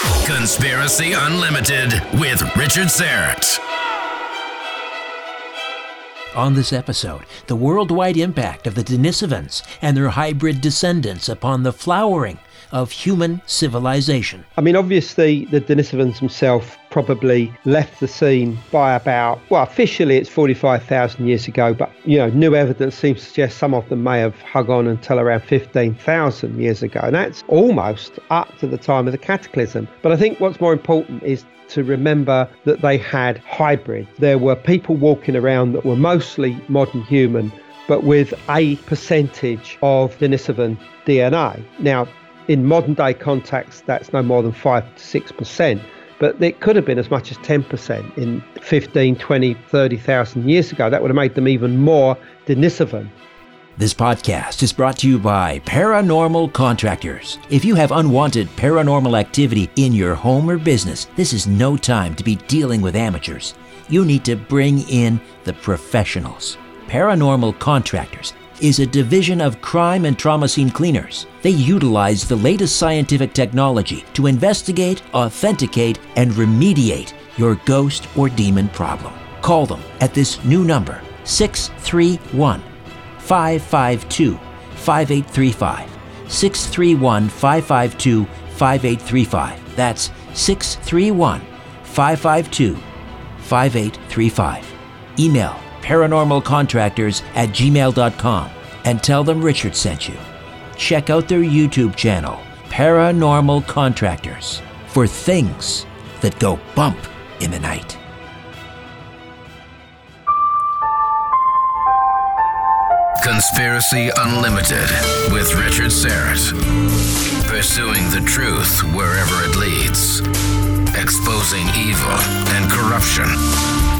Conspiracy Unlimited with Richard Syrett. On this episode, the worldwide impact of the Denisovans and their hybrid descendants upon the flowering of human civilization. I mean, obviously, the Denisovans themselves probably left the scene by about, well, officially it's 45,000 years ago, but, you know, new evidence seems to suggest some of them may have hung on until around 15,000 years ago. And that's almost up to the time of the cataclysm. But I think what's more important is to remember that they had hybrid. There were people walking around that were mostly modern human, but with a percentage of Denisovan DNA. Now, in modern day context, that's no more than 5 to 6%. But it could have been as much as 10% in 15, 20, 30,000 years ago. That would have made them even more Denisovan. This podcast is brought to you by Paranormal Contractors. If you have unwanted paranormal activity in your home or business, this is no time to be dealing with amateurs. You need to bring in the professionals. Paranormal Contractors is a division of crime and trauma scene cleaners. They utilize the latest scientific technology to investigate, authenticate, and remediate your ghost or demon problem. Call them at this new number 631 552 5835. 631 552 5835. That's 631 552 5835. Email paranormalcontractors at gmail.com and tell them Richard sent you. Check out their YouTube channel, Paranormal Contractors, for things that go bump in the night. Conspiracy Unlimited with Richard Syrett. Pursuing the truth wherever it leads. Exposing evil and corruption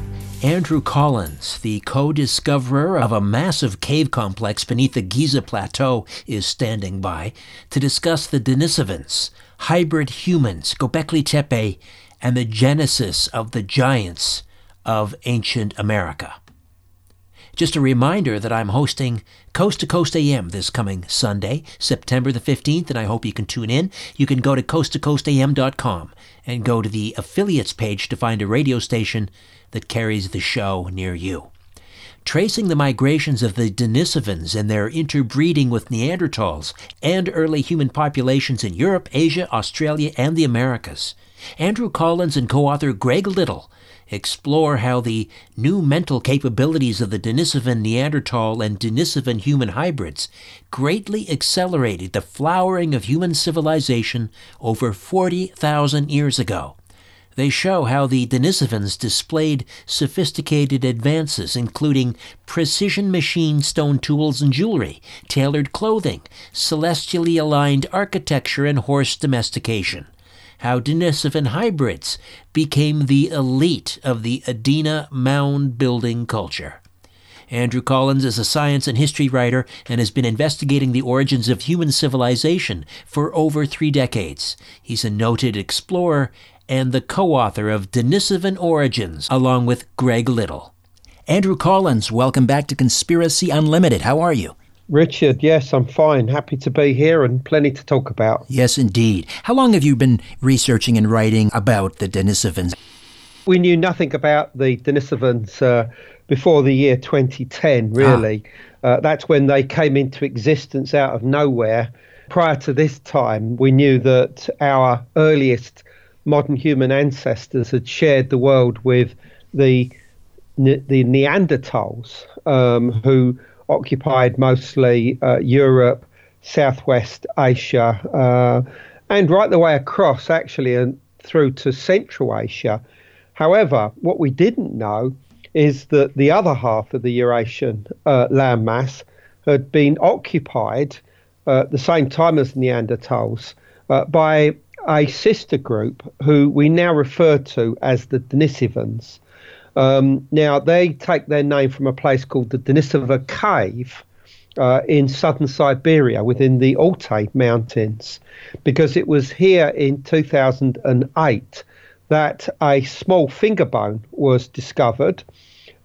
Andrew Collins, the co discoverer of a massive cave complex beneath the Giza Plateau, is standing by to discuss the Denisovans, hybrid humans, Gobekli Tepe, and the genesis of the giants of ancient America. Just a reminder that I'm hosting Coast to Coast AM this coming Sunday, September the 15th, and I hope you can tune in. You can go to coasttocoastam.com and go to the affiliates page to find a radio station that carries the show near you. Tracing the migrations of the Denisovans and their interbreeding with Neanderthals and early human populations in Europe, Asia, Australia, and the Americas. Andrew Collins and co author Greg Little explore how the new mental capabilities of the Denisovan Neanderthal and Denisovan human hybrids greatly accelerated the flowering of human civilization over 40,000 years ago. They show how the Denisovans displayed sophisticated advances, including precision machine stone tools and jewelry, tailored clothing, celestially aligned architecture, and horse domestication how Denisovan hybrids became the elite of the Adena mound building culture. Andrew Collins is a science and history writer and has been investigating the origins of human civilization for over three decades. He's a noted explorer and the co author of Denisovan Origins, along with Greg Little. Andrew Collins, welcome back to Conspiracy Unlimited. How are you? Richard, yes, I'm fine. Happy to be here and plenty to talk about. Yes, indeed. How long have you been researching and writing about the Denisovans? We knew nothing about the Denisovans uh, before the year 2010, really. Ah. Uh, that's when they came into existence out of nowhere. Prior to this time, we knew that our earliest modern human ancestors had shared the world with the the Neanderthals, um, who occupied mostly uh, Europe, Southwest Asia, uh, and right the way across, actually, and through to Central Asia. However, what we didn't know is that the other half of the Eurasian uh, landmass had been occupied uh, at the same time as Neanderthals uh, by a sister group who we now refer to as the Denisovans. Um, now, they take their name from a place called the Denisova Cave uh, in southern Siberia within the Altai Mountains, because it was here in 2008 that a small finger bone was discovered.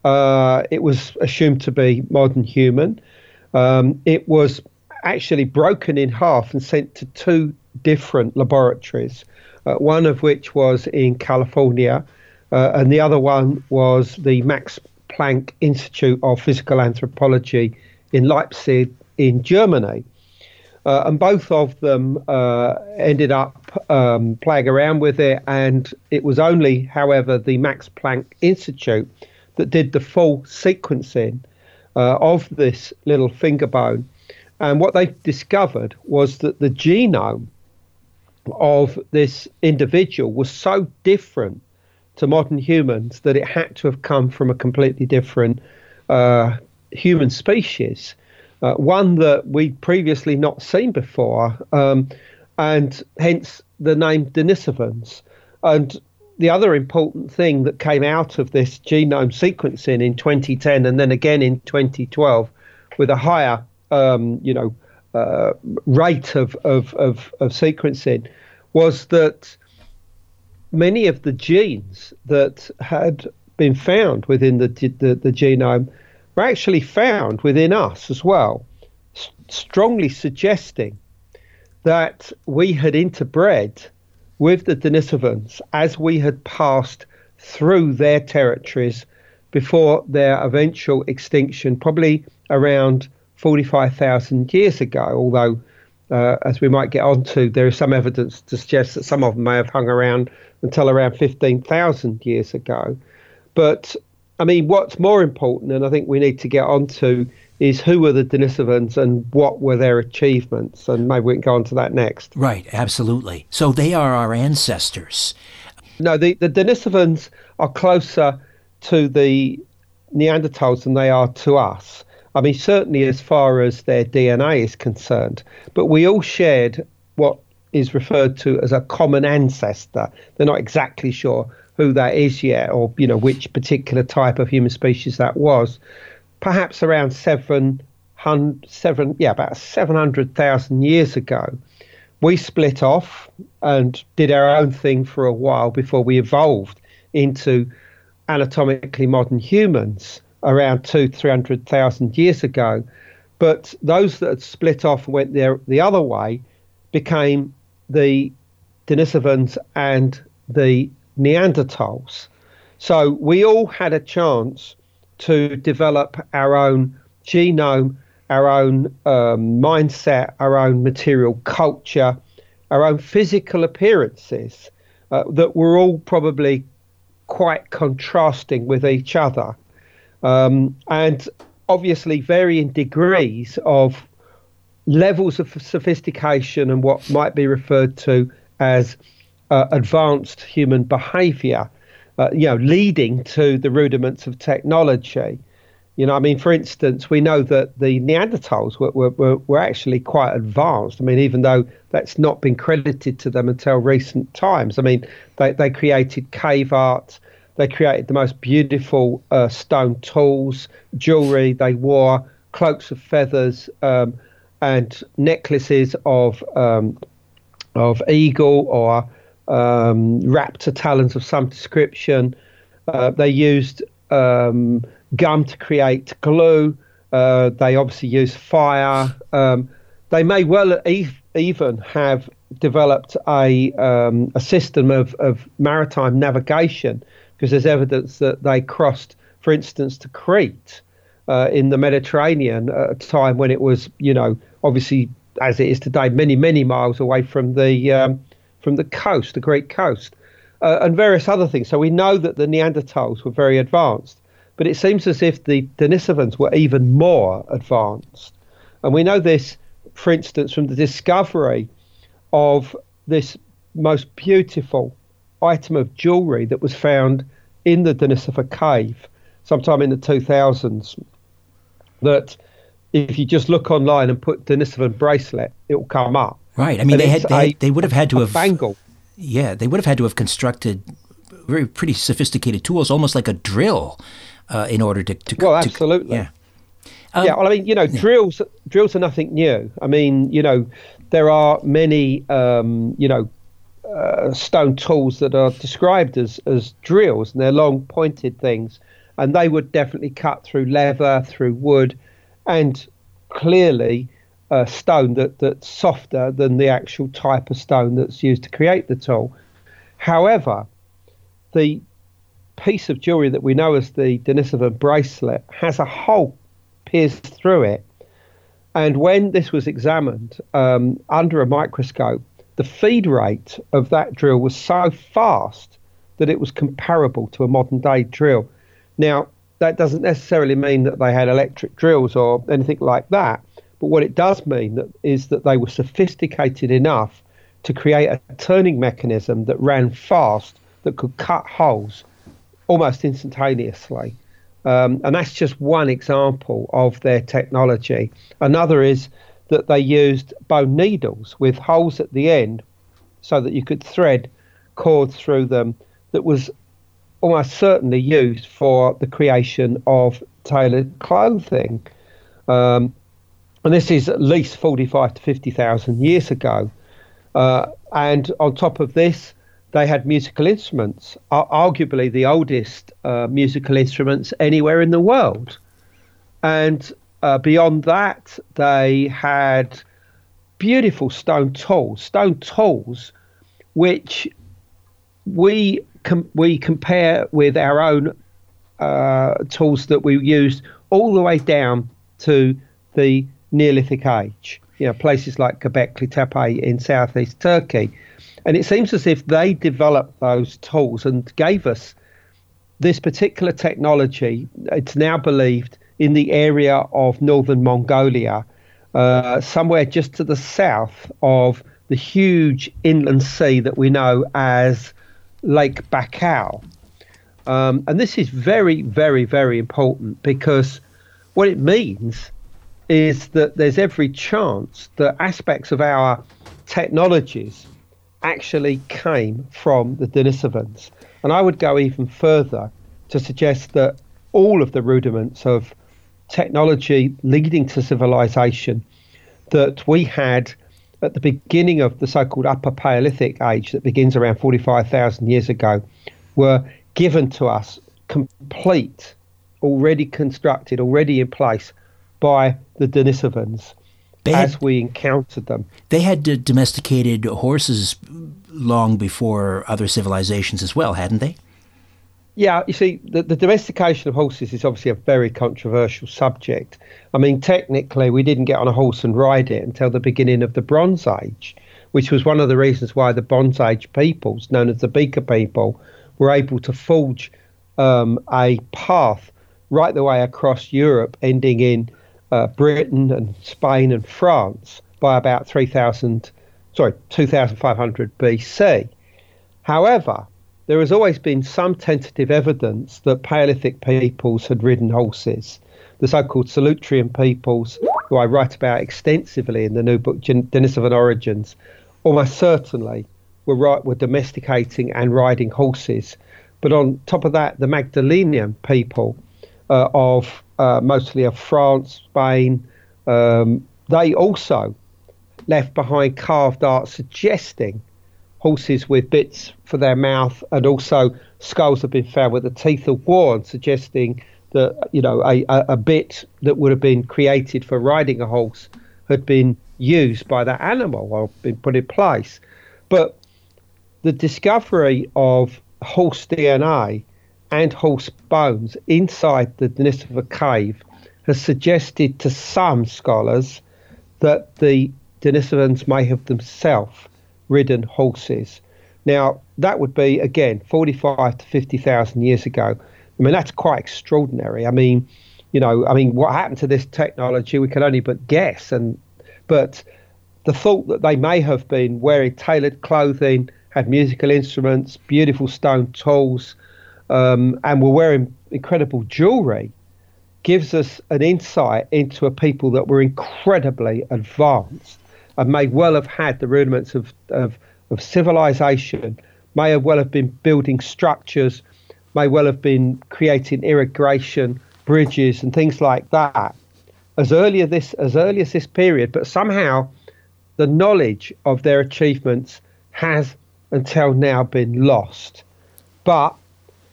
Uh, it was assumed to be modern human. Um, it was actually broken in half and sent to two different laboratories, uh, one of which was in California, uh, and the other one was the Max Planck Institute of Physical Anthropology in Leipzig in Germany. Uh, and both of them uh, ended up um, playing around with it. And it was only, however, the Max Planck Institute that did the full sequencing uh, of this little finger bone. And what they discovered was that the genome of this individual was so different to modern humans that it had to have come from a completely different uh, human species, uh, one that we'd previously not seen before, um, and hence the name Denisovans. And the other important thing that came out of this genome sequencing in 2010 and then again in 2012 with a higher, um, you know, uh, rate of, of, of, of sequencing was that many of the genes that had been found within the, the, the genome were actually found within us as well, strongly suggesting that we had interbred with the Denisovans as we had passed through their territories before their eventual extinction, probably around 45,000 years ago, although, uh, as we might get onto, there is some evidence to suggest that some of them may have hung around until around 15,000 years ago. But I mean, what's more important, and I think we need to get onto, is who were the Denisovans and what were their achievements, and maybe we can go on to that next. Right, absolutely. So they are our ancestors. No, the, the Denisovans are closer to the Neanderthals than they are to us. I mean, certainly as far as their DNA is concerned, but we all shared what is referred to as a common ancestor. They're not exactly sure who that is yet, or you know which particular type of human species that was. Perhaps around seven hundred, seven, yeah, about seven hundred thousand years ago, we split off and did our own thing for a while before we evolved into anatomically modern humans around two, three hundred thousand years ago. But those that split off and went there the other way became the Denisovans and the Neanderthals. So we all had a chance to develop our own genome, our own um, mindset, our own material culture, our own physical appearances uh, that were all probably quite contrasting with each other. Um, and obviously varying degrees of levels of sophistication and what might be referred to as uh, advanced human behavior, uh, you know, leading to the rudiments of technology. You know, I mean, for instance, we know that the Neanderthals were, were, were actually quite advanced. I mean, even though that's not been credited to them until recent times. I mean, they, they created cave art, they created the most beautiful uh, stone tools, jewelry, they wore cloaks of feathers um, and necklaces of, um, of eagle or um, raptor talons of some description. Uh, they used um, gum to create glue. Uh, they obviously used fire. Um, they may well e- even have developed a a system of, of maritime navigation because there's evidence that they crossed, for instance, to Crete uh, in the Mediterranean at a time when it was, you know, obviously as it is today, many many miles away from the um, from the coast, the Greek coast, uh, and various other things. So we know that the Neanderthals were very advanced, but it seems as if the Denisovans were even more advanced. And we know this, for instance, from the discovery of this most beautiful item of jewelry that was found in the Denisova cave sometime in the 2000s. That if you just look online and put Denisovan bracelet, it will come up. Right. I mean, they had, they, a, they would have had to have bangle. Yeah, they would have had to have constructed very pretty sophisticated tools, almost like a drill, uh, in order to, to well, to- absolutely. yeah. yeah, well, I mean, you know, drills drills are nothing new. I mean, you know, there are many, um, you know, uh, stone tools that are described as as drills, and they're long pointed things, and they would definitely cut through leather, through wood, and clearly uh, stone that that's softer than the actual type of stone that's used to create the tool. However, the piece of jewelry that we know as the Denisovan bracelet has a hole pierced through it. And when this was examined um, under a microscope, the feed rate of that drill was so fast that it was comparable to a modern day drill. Now, that doesn't necessarily mean that they had electric drills or anything like that, but what it does mean that is that they were sophisticated enough to create a turning mechanism that ran fast that could cut holes almost instantaneously. Um, and that's just one example of their technology. Another is that they used bone needles with holes at the end so that you could thread cords through them that was almost certainly used for the creation of tailored clothing. Um, and this is at least 45 to 50,000 years ago. Uh, and on top of this, they had musical instruments, arguably the oldest uh, musical instruments anywhere in the world. And uh, beyond that, they had beautiful stone tools, stone tools, which we com- we compare with our own uh, tools that we used all the way down to the Neolithic age. You know, places like Göbekli Tepe in southeast Turkey. And it seems as if they developed those tools and gave us this particular technology. It's now believed in the area of northern Mongolia, uh, somewhere just to the south of the huge inland sea that we know as Lake Baikal. Um, and this is very, very, very important because what it means is that there's every chance that aspects of our technologies actually came from the Denisovans. And I would go even further to suggest that all of the rudiments of technology leading to civilization that we had at the beginning of the so called Upper Paleolithic age, that begins around 45,000 years ago, were given to us complete, already constructed, already in place by the Denisovans They as had, we encountered them. they had d- domesticated horses long before other civilizations as well, hadn't they? Yeah, you see, the, the domestication of horses is obviously a very controversial subject. I mean, technically, we didn't get on a horse and ride it until the beginning of the Bronze Age, which was one of the reasons why the Bronze Age peoples, known as the Beaker people, were able to forge um, a path right the way across Europe, ending in uh, Britain and Spain and France by about 3,000, sorry, 2,500 BC. However, there has always been some tentative evidence that Paleolithic peoples had ridden horses. The so called Solutrean peoples, who I write about extensively in the new book, Denisovan Origins, almost certainly were, right, were domesticating and riding horses. But on top of that, the Magdalenian people uh, of uh, mostly of France, Spain, um, they also left behind carved art suggesting horses with bits for their mouth, and also skulls have been found where the teeth are worn, suggesting that you know a, a, a bit that would have been created for riding a horse had been used by that animal or been put in place. But the discovery of horse DNA and horse bones inside the Denisova cave has suggested to some scholars that the Denisovans may have themselves ridden horses. Now, that would be, again, 45 to 50,000 years ago. I mean, that's quite extraordinary. I mean, you know, I mean, what happened to this technology, we can only but guess. And But the thought that they may have been wearing tailored clothing, had musical instruments, beautiful stone tools, um, and were wearing incredible jewelry gives us an insight into a people that were incredibly advanced and may well have had the rudiments of, of, of civilization may have well have been building structures, may well have been creating irrigation, bridges, and things like that as early as this as early as this period. But somehow, the knowledge of their achievements has until now been lost. But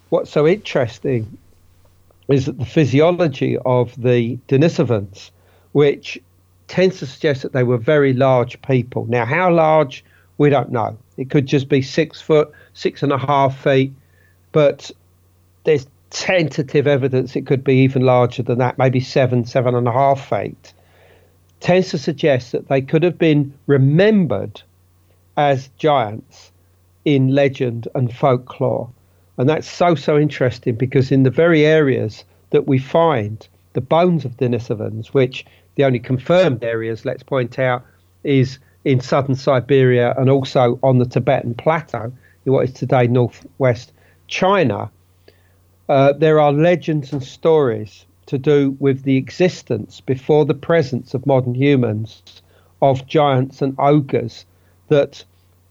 what's so interesting is that the physiology of the Denisovans, which tends to suggest that they were very large people. Now, how large, we don't know. It could just be six foot, six and a half feet, but there's tentative evidence it could be even larger than that, maybe seven, seven and a half feet. Tends to suggest that they could have been remembered as giants in legend and folklore. And that's so, so interesting because in the very areas that we find the bones of Denisovans, which the only confirmed areas, let's point out, is in southern Siberia and also on the Tibetan Plateau, in what is today northwest China, uh, there are legends and stories to do with the existence before the presence of modern humans of giants and ogres that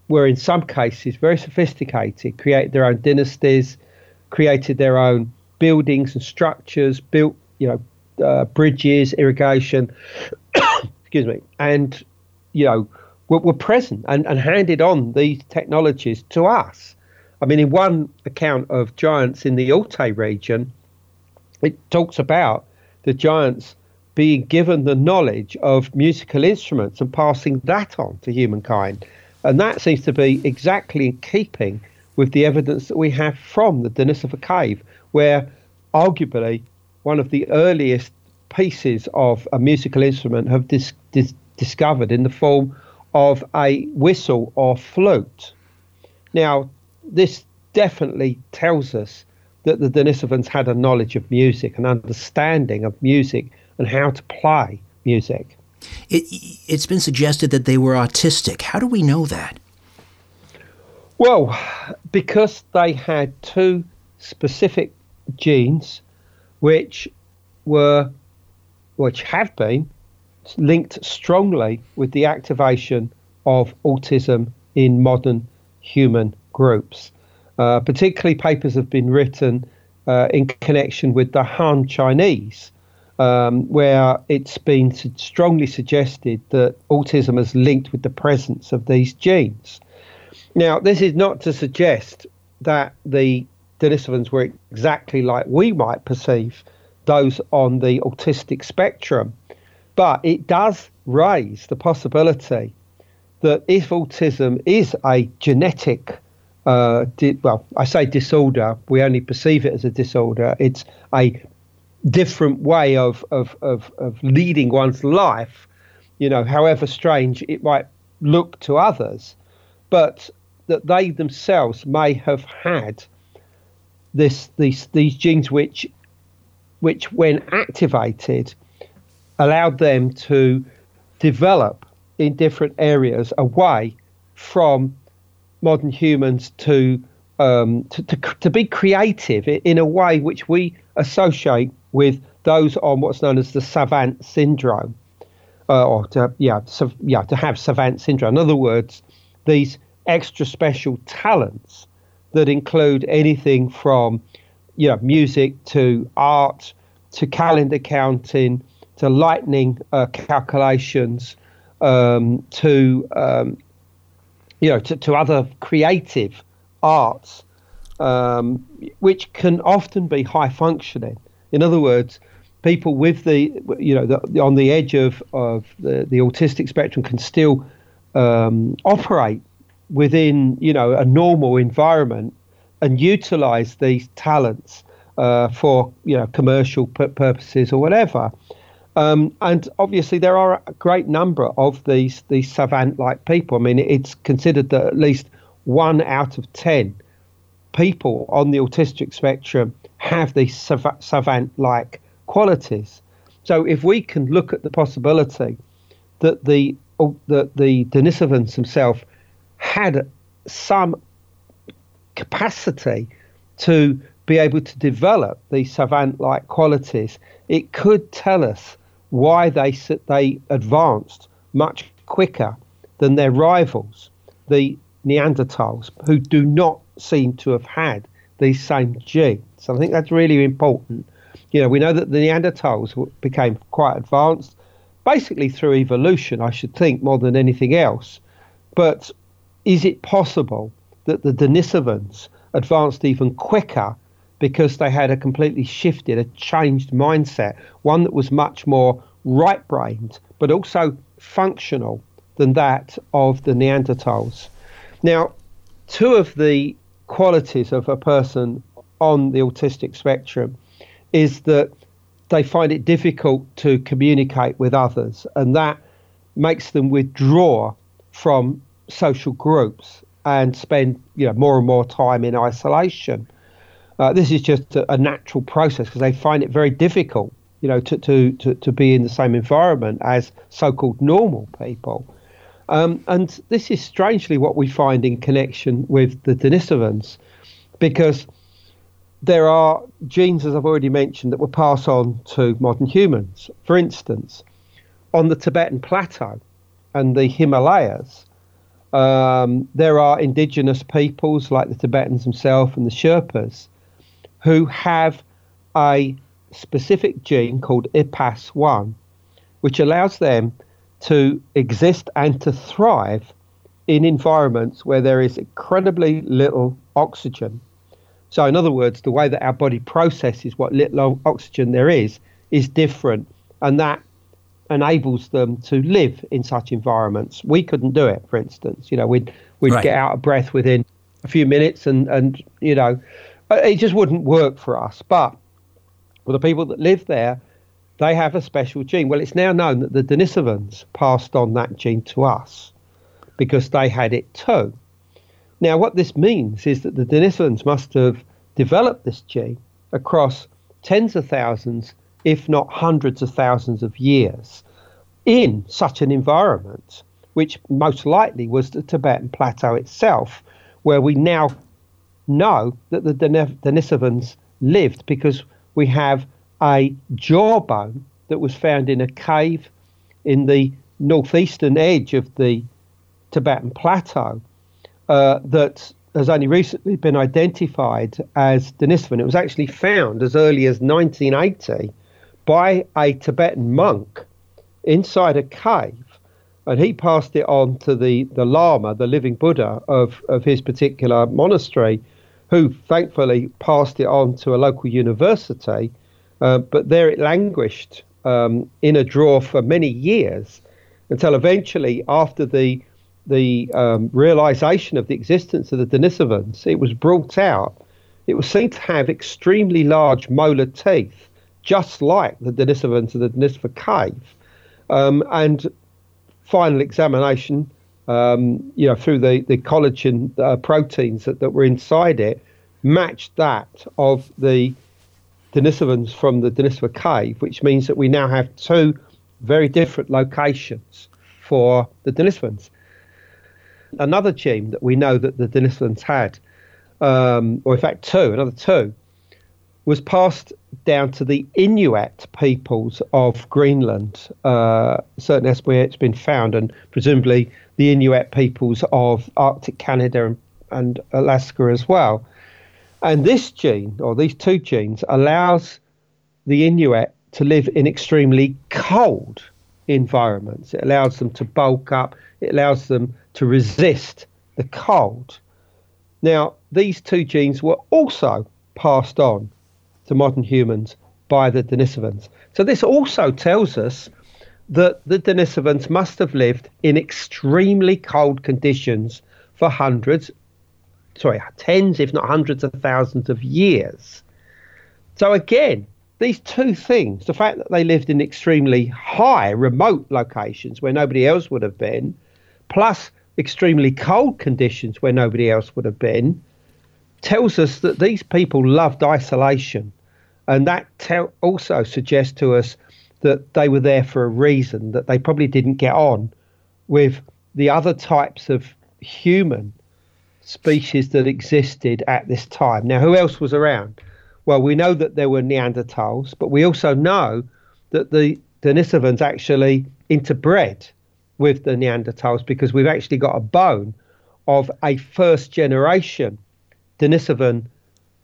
were in some cases very sophisticated, created their own dynasties, created their own buildings and structures, built you know uh, bridges, irrigation, excuse me, and you know were, were present and, and handed on these technologies to us. I mean, in one account of giants in the Altai region, it talks about the giants being given the knowledge of musical instruments and passing that on to humankind. And that seems to be exactly in keeping with the evidence that we have from the Denisova cave, where arguably one of the earliest pieces of a musical instrument have dis- dis- discovered in the form of a whistle or flute. Now, this definitely tells us that the Denisovans had a knowledge of music, an understanding of music, and how to play music. It, it's been suggested that they were autistic. How do we know that? Well, because they had two specific genes which were, which have been linked strongly with the activation of autism in modern human groups. Uh, particularly, papers have been written uh, in connection with the Han Chinese, um, where it's been strongly suggested that autism is linked with the presence of these genes. Now, this is not to suggest that the Denisovans were exactly like we might perceive those on the autistic spectrum, but it does raise the possibility that if autism is a genetic uh, di- well, I say disorder, we only perceive it as a disorder. It's a different way of, of, of, of leading one's life, you know, however strange it might look to others, but that they themselves may have had this these these genes which which when activated allowed them to develop in different areas away from modern humans to um, to, to, to be creative in a way which we associate with those on what's known as the savant syndrome, uh, or to, yeah, so, yeah, to have savant syndrome. In other words, these extra special talents that include anything from you know music to art to calendar counting to lightning uh, calculations um, to um, you know, to, to other creative arts, um, which can often be high functioning. In other words, people with the, you know, the, on the edge of, of the, the autistic spectrum can still um, operate within, you know, a normal environment and utilize these talents uh, for, you know, commercial purposes or whatever. Um, and obviously, there are a great number of these these savant-like people. I mean, it's considered that at least one out of ten people on the autistic spectrum have these sav- savant-like qualities. So, if we can look at the possibility that the that the Denisovans themselves had some capacity to be able to develop these savant-like qualities, it could tell us why they they advanced much quicker than their rivals, the Neanderthals, who do not seem to have had these same genes. I think that's really important. You know, we know that the Neanderthals became quite advanced, basically through evolution, I should think, more than anything else. But is it possible that the Denisovans advanced even quicker because they had a completely shifted, a changed mindset, one that was much more right brained, but also functional than that of the Neanderthals. Now, two of the qualities of a person on the autistic spectrum is that they find it difficult to communicate with others, and that makes them withdraw from social groups and spend you know more and more time in isolation. Uh, this is just a, a natural process because they find it very difficult, you know, to, to, to, to be in the same environment as so-called normal people. Um, and this is strangely what we find in connection with the Denisovans, because there are genes, as I've already mentioned, that will pass on to modern humans. For instance, on the Tibetan Plateau and the Himalayas, um, there are indigenous peoples like the Tibetans themselves and the Sherpas who have a specific gene called EPAS1, which allows them to exist and to thrive in environments where there is incredibly little oxygen. So, in other words, the way that our body processes what little oxygen there is is different, and that enables them to live in such environments. We couldn't do it, for instance. You know, we'd we'd right. get out of breath within a few minutes, and and you know, uh, it just wouldn't work for us. But for the people that live there, they have a special gene. Well, it's now known that the Denisovans passed on that gene to us because they had it too. Now, what this means is that the Denisovans must have developed this gene across tens of thousands, if not hundreds of thousands of years in such an environment, which most likely was the Tibetan plateau itself, where we now know that the Denisovans lived because we have a jawbone that was found in a cave in the northeastern edge of the Tibetan plateau uh, that has only recently been identified as Denisovan. It was actually found as early as 1980 by a Tibetan monk inside a cave. And he passed it on to the, the Lama, the living Buddha of, of his particular monastery, who thankfully passed it on to a local university. Uh, but there it languished um, in a drawer for many years until eventually, after the the um, realization of the existence of the Denisovans, it was brought out. It was seen to have extremely large molar teeth, just like the Denisovans of the Denisova cave. Um, and final examination um, you know, through the, the collagen uh, proteins that, that were inside it, matched that of the Denisovans from the Denisova cave, which means that we now have two very different locations for the Denisovans. Another gene that we know that the Denisovans had, um, or in fact two, another two, was passed down to the Inuit peoples of Greenland. Uh, certain as where it's been found, and presumably the Inuit peoples of Arctic Canada and, and Alaska as well. And this gene, or these two genes, allows the Inuit to live in extremely cold environments. It allows them to bulk up, it allows them to resist the cold. Now, these two genes were also passed on to modern humans by the Denisovans. So, this also tells us that the Denisovans must have lived in extremely cold conditions for hundreds, sorry, tens, if not hundreds of thousands of years. So again, these two things, the fact that they lived in extremely high, remote locations where nobody else would have been, plus extremely cold conditions where nobody else would have been, tells us that these people loved isolation. And that also suggests to us that they were there for a reason, that they probably didn't get on with the other types of human species that existed at this time. Now, who else was around? Well, we know that there were Neanderthals, but we also know that the Denisovans actually interbred with the Neanderthals because we've actually got a bone of a first generation Denisovan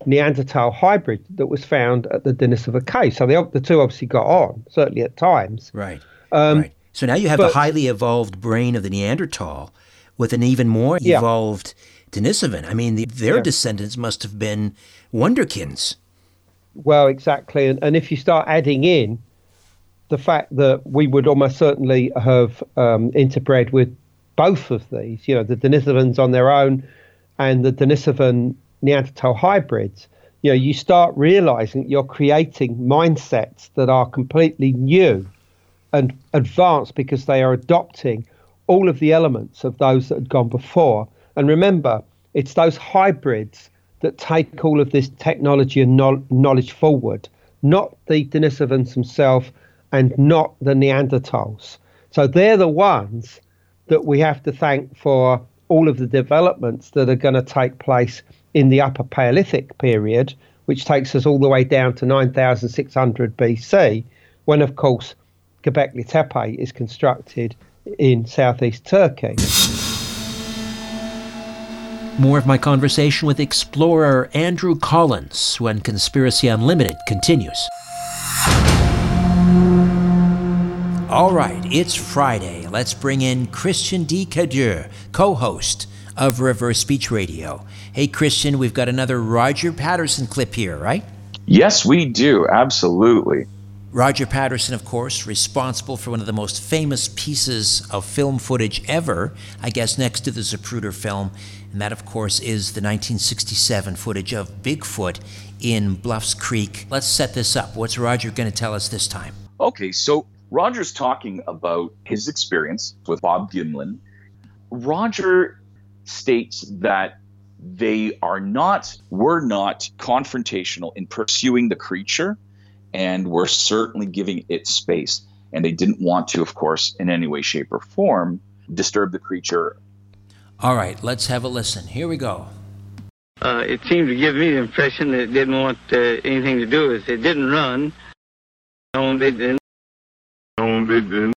Neanderthal hybrid that was found at the Denisova cave. So the, the two obviously got on, certainly at times. Right. Um, right. So now you have but, the highly evolved brain of the Neanderthal with an even more yeah. evolved Denisovan. I mean, the, their yeah. descendants must have been wonderkins. Well, exactly. And, and if you start adding in the fact that we would almost certainly have um, interbred with both of these, you know, the Denisovans on their own and the Denisovan Neanderthal hybrids, you know, you start realizing you're creating mindsets that are completely new and advanced because they are adopting all of the elements of those that had gone before. And remember, it's those hybrids that take all of this technology and knowledge forward, not the Denisovans themselves and not the Neanderthals. So they're the ones that we have to thank for all of the developments that are going to take place in the Upper Paleolithic period, which takes us all the way down to 9600 BC, when, of course, Göbekli Tepe is constructed in southeast Turkey. More of my conversation with explorer Andrew Collins when Conspiracy Unlimited continues. All right, it's Friday. Let's bring in Christian D. Cadieux, co host of Reverse Speech Radio. Hey, Christian, we've got another Roger Patterson clip here, right? Yes, we do. Absolutely. Roger Patterson, of course, responsible for one of the most famous pieces of film footage ever, I guess next to the Zapruder film, and that, of course, is the 1967 footage of Bigfoot in Bluffs Creek. Let's set this up. What's Roger going to tell us this time? Okay, so Roger's talking about his experience with Bob Gimlin. Roger states that they are not, were not confrontational in pursuing the creature and were certainly giving it space. And they didn't want to, of course, in any way, shape, or form, disturb the creature. All right, let's have a listen. Here we go. Uh, it seemed to give me the impression that it didn't want uh, anything to do with it. It didn't run. No, it didn't. No, it didn't.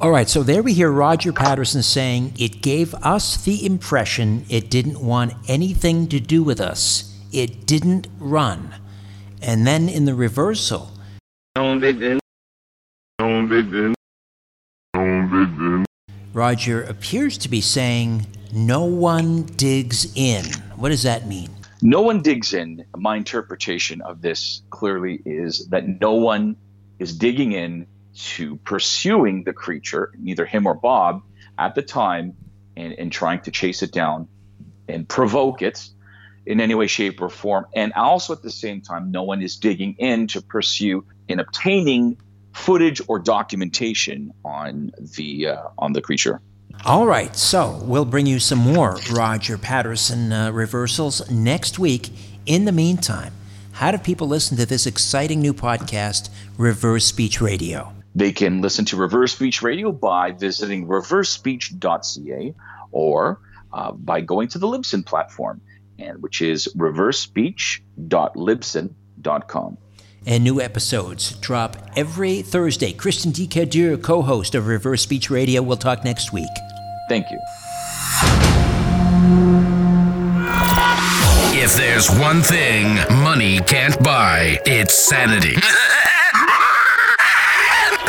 All right, so there we hear Roger Patterson saying it gave us the impression it didn't want anything to do with us it didn't run. And then in the reversal, Roger appears to be saying, No one digs in. What does that mean? No one digs in. My interpretation of this clearly is that no one is digging in to pursuing the creature, neither him or Bob, at the time, and, and trying to chase it down and provoke it in any way, shape, or form. And also at the same time, no one is digging in to pursue and obtaining footage or documentation on the uh, on the creature. All right, so we'll bring you some more Roger Patterson uh, reversals next week. In the meantime, how do people listen to this exciting new podcast, Reverse Speech Radio? They can listen to Reverse Speech Radio by visiting reversespeech.ca or uh, by going to the Libsyn platform and which is reversespeech.libsyn.com. And new episodes drop every Thursday. Christian D. Cadieux, co host of Reverse Speech Radio, will talk next week. Thank you. If there's one thing money can't buy, it's sanity.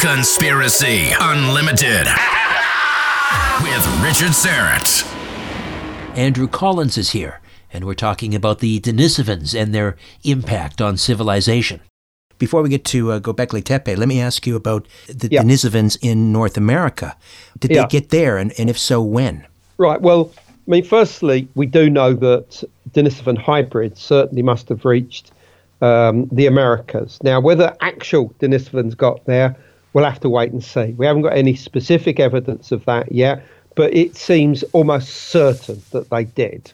Conspiracy Unlimited with Richard Syrett. Andrew Collins is here and we're talking about the Denisovans and their impact on civilization. Before we get to uh, Göbekli Tepe, let me ask you about the yeah. Denisovans in North America. Did yeah. they get there, and, and if so, when? Right. Well, I mean, firstly, we do know that Denisovan hybrids certainly must have reached um, the Americas. Now, whether actual Denisovans got there, we'll have to wait and see. We haven't got any specific evidence of that yet, but it seems almost certain that they did.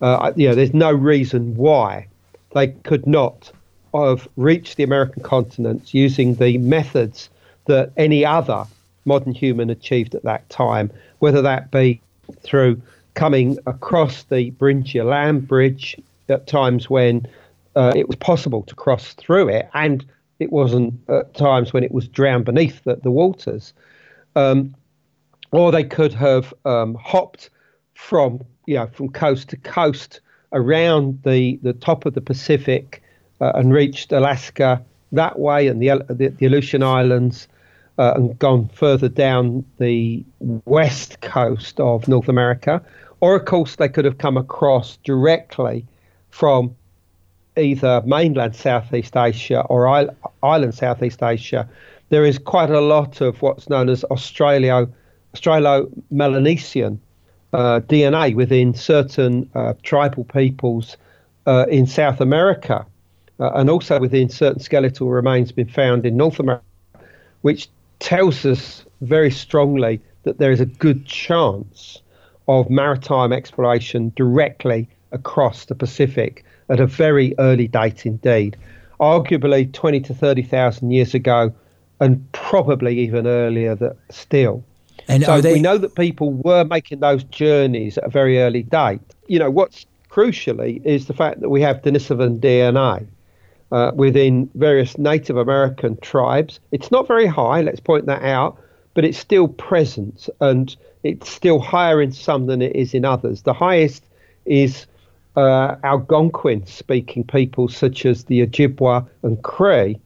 Uh, you know, there's no reason why they could not have reached the American continent using the methods that any other modern human achieved at that time, whether that be through coming across the Beringia land bridge at times when uh, it was possible to cross through it, and it wasn't at times when it was drowned beneath the, the waters. Um, or they could have um, hopped from you know from coast to coast around the the top of the Pacific uh, and reached Alaska that way and the the, the Aleutian Islands uh, and gone further down the west coast of North America, or of course they could have come across directly from either mainland Southeast Asia or island Southeast Asia. There is quite a lot of what's known as Australio, Australo-Melanesian uh, DNA within certain uh, tribal peoples uh, in South America, uh, and also within certain skeletal remains been found in North America, which tells us very strongly that there is a good chance of maritime exploration directly across the Pacific at a very early date indeed, arguably 20 to 30,000 years ago, and probably even earlier that still. And so they... we know that people were making those journeys at a very early date. You know, what's crucially is the fact that we have Denisovan DNA uh, within various Native American tribes. It's not very high, let's point that out, but it's still present and it's still higher in some than it is in others. The highest is uh, Algonquin speaking people such as the Ojibwa and Cree,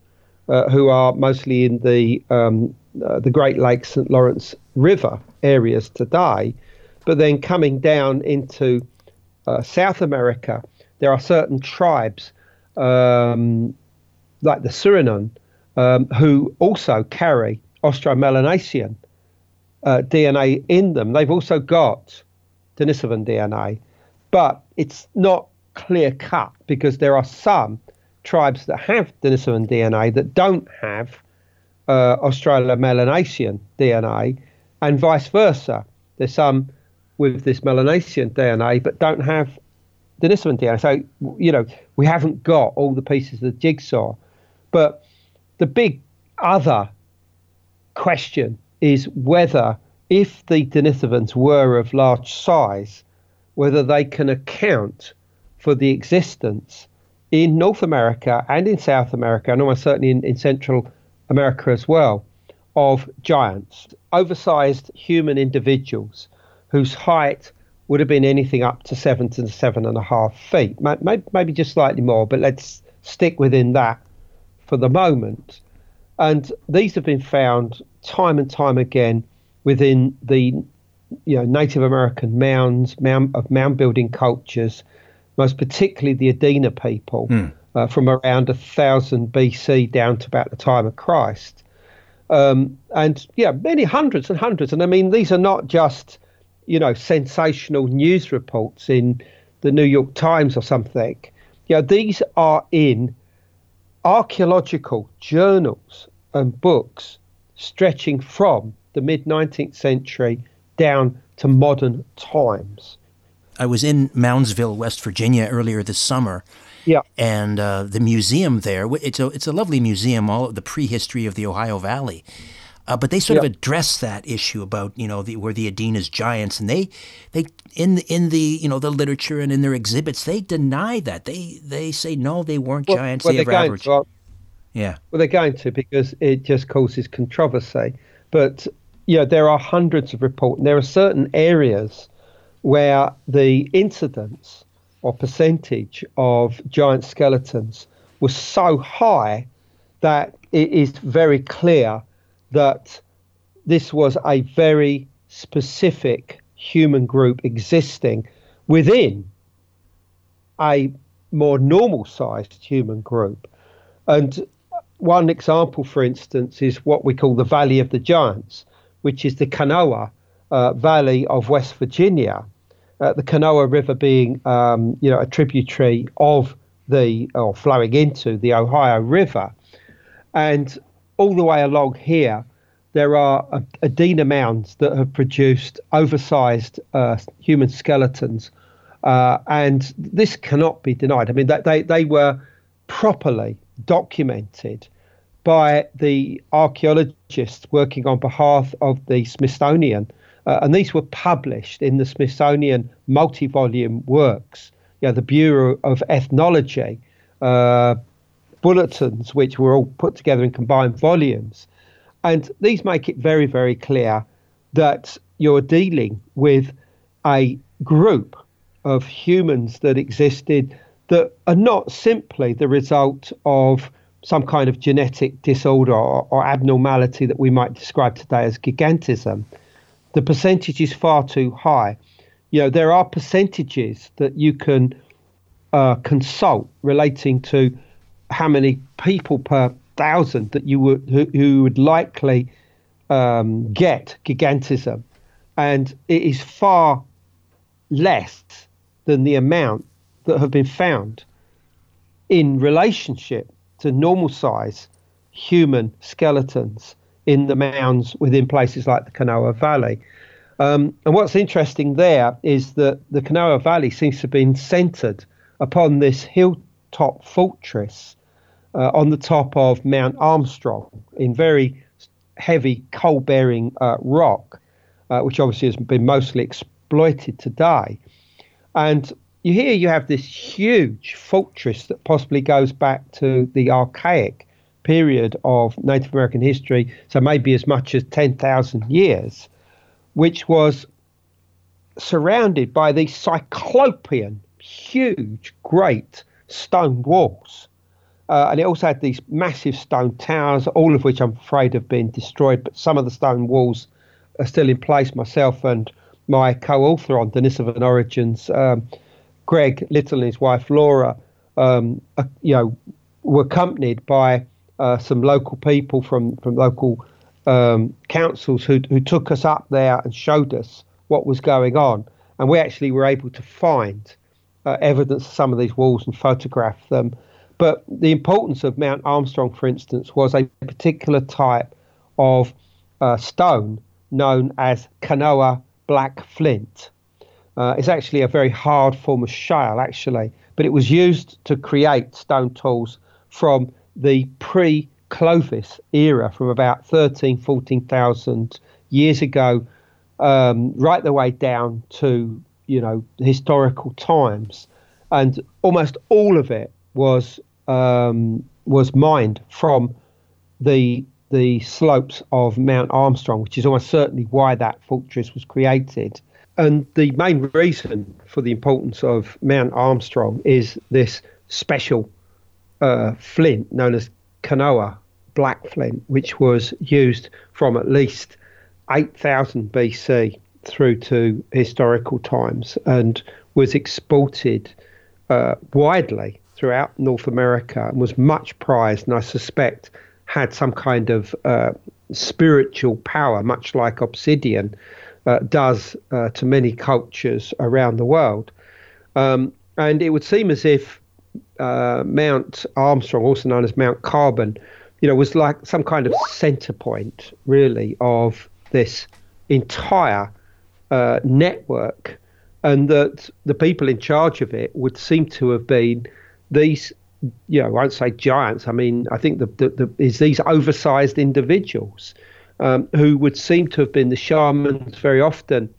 uh, who are mostly in the um, uh, the Great Lakes St. Lawrence River areas today. But then coming down into uh, South America, there are certain tribes um, like the Surinan um, who also carry Austromelanesian uh, DNA in them. They've also got Denisovan DNA, but it's not clear cut because there are some tribes that have Denisovan DNA that don't have uh, Australo-Melanesian DNA, and vice versa. There's some with this Melanesian DNA but don't have Denisovan DNA. So, you know, we haven't got all the pieces of the jigsaw. But the big other question is whether, if the Denisovans were of large size, whether they can account for the existence in North America and in South America, and almost certainly in, in Central America as well, of giants, oversized human individuals whose height would have been anything up to seven to seven and a half feet, maybe, maybe just slightly more, but let's stick within that for the moment. And these have been found time and time again within the you know Native American mounds, mound of mound building cultures, most particularly the Adena people, mm. uh, from around thousand BC down to about the time of Christ, um, and yeah, many hundreds and hundreds. And I mean, these are not just you know sensational news reports in the New York Times or something. Yeah, these are in archaeological journals and books stretching from the mid 19th century down to modern times. I was in Moundsville, West Virginia earlier this summer. Yeah. And uh, the museum there, it's a, it's a lovely museum, all of the prehistory of the Ohio Valley. Uh, but they sort yeah. of address that issue about you know the, where the Adena's giants, and they they in in the you know the literature and in their exhibits they deny that they they say no they weren't well, giants well, they were average. To, well, yeah. Well, they're going to because it just causes controversy. But you know, there are hundreds of reports. There are certain areas where the incidence or percentage of giant skeletons was so high that it is very clear that this was a very specific human group existing within a more normal sized human group. And one example, for instance, is what we call the Valley of the Giants, which is the Kanawha uh, Valley of West Virginia. Uh, the Kanawha River being, um, you know, a tributary of the or flowing into the Ohio River, and all the way along here, there are uh, Adena mounds that have produced oversized uh, human skeletons, uh, and this cannot be denied. I mean, that they they were properly documented by the archaeologists working on behalf of the Smithsonian. Uh, and these were published in the Smithsonian multi volume works, you know, the Bureau of Ethnology uh, bulletins, which were all put together in combined volumes. And these make it very, very clear that you're dealing with a group of humans that existed that are not simply the result of some kind of genetic disorder or, or abnormality that we might describe today as gigantism. The percentage is far too high. You know, there are percentages that you can uh, consult relating to how many people per thousand that you would who, who would likely um, get gigantism, and it is far less than the amount that have been found in relationship to normal size human skeletons in the mounds within places like the Kanawha Valley. Um, and what's interesting there is that the Kanawha Valley seems to have been centered upon this hilltop fortress uh, on the top of Mount Armstrong in very heavy coal bearing uh, rock, uh, which obviously has been mostly exploited today. And you here you have this huge fortress that possibly goes back to the archaic period of Native American history, so maybe as much as 10,000 years, which was surrounded by these cyclopean, huge, great stone walls. Uh, and it also had these massive stone towers, all of which I'm afraid have been destroyed, but some of the stone walls are still in place. Myself and my co author on Denisovan Origins, um, Greg Little and his wife Laura, um, uh, you know, were accompanied by uh, some local people from from local um, councils who who took us up there and showed us what was going on, and we actually were able to find uh, evidence of some of these walls and photograph them. But the importance of Mount Armstrong, for instance, was a particular type of uh, stone known as Kanawha black flint. Uh, it's actually a very hard form of shale, actually, but it was used to create stone tools from the pre Clovis era, from about 13, 14,000 years ago, um, right the way down to, you know, historical times. And almost all of it was um, was mined from the the slopes of Mount Armstrong, which is almost certainly why that fortress was created. And the main reason for the importance of Mount Armstrong is this special uh, flint known as Kanawha black flint, which was used from at least 8000 BC through to historical times and was exported uh, widely throughout North America and was much prized, and I suspect had some kind of uh, spiritual power, much like obsidian uh, does uh, to many cultures around the world. Um, and it would seem as if uh, Mount Armstrong, also known as Mount Carbon, you know, was like some kind of center point, really, of this entire uh, network, and that the people in charge of it would seem to have been these you know, I won't say giants. I mean, I think the, the, the is these oversized individuals um, who would seem to have been the shamans very often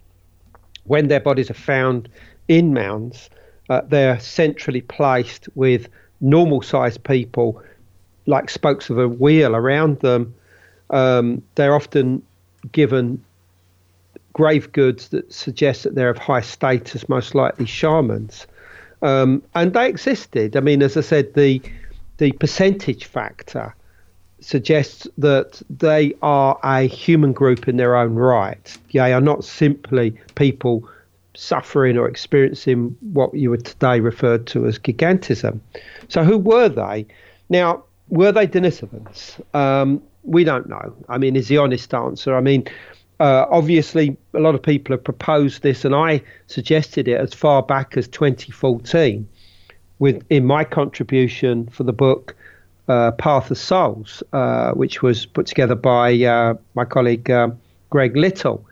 when their bodies are found in mounds. Uh, they're centrally placed with normal sized people like spokes of a wheel around them. Um, they're often given grave goods that suggest that they're of high status, most likely shamans. Um, and they existed. I mean, as I said, the the percentage factor suggests that they are a human group in their own right. They are not simply people suffering or experiencing what you would today refer to as gigantism. So, who were they? Now, were they Denisovans? Um, we don't know. I mean, is the honest answer. I mean, uh, obviously, a lot of people have proposed this, and I suggested it as far back as 2014 with in my contribution for the book uh, Path of Souls, uh, which was put together by uh, my colleague uh, Greg Little.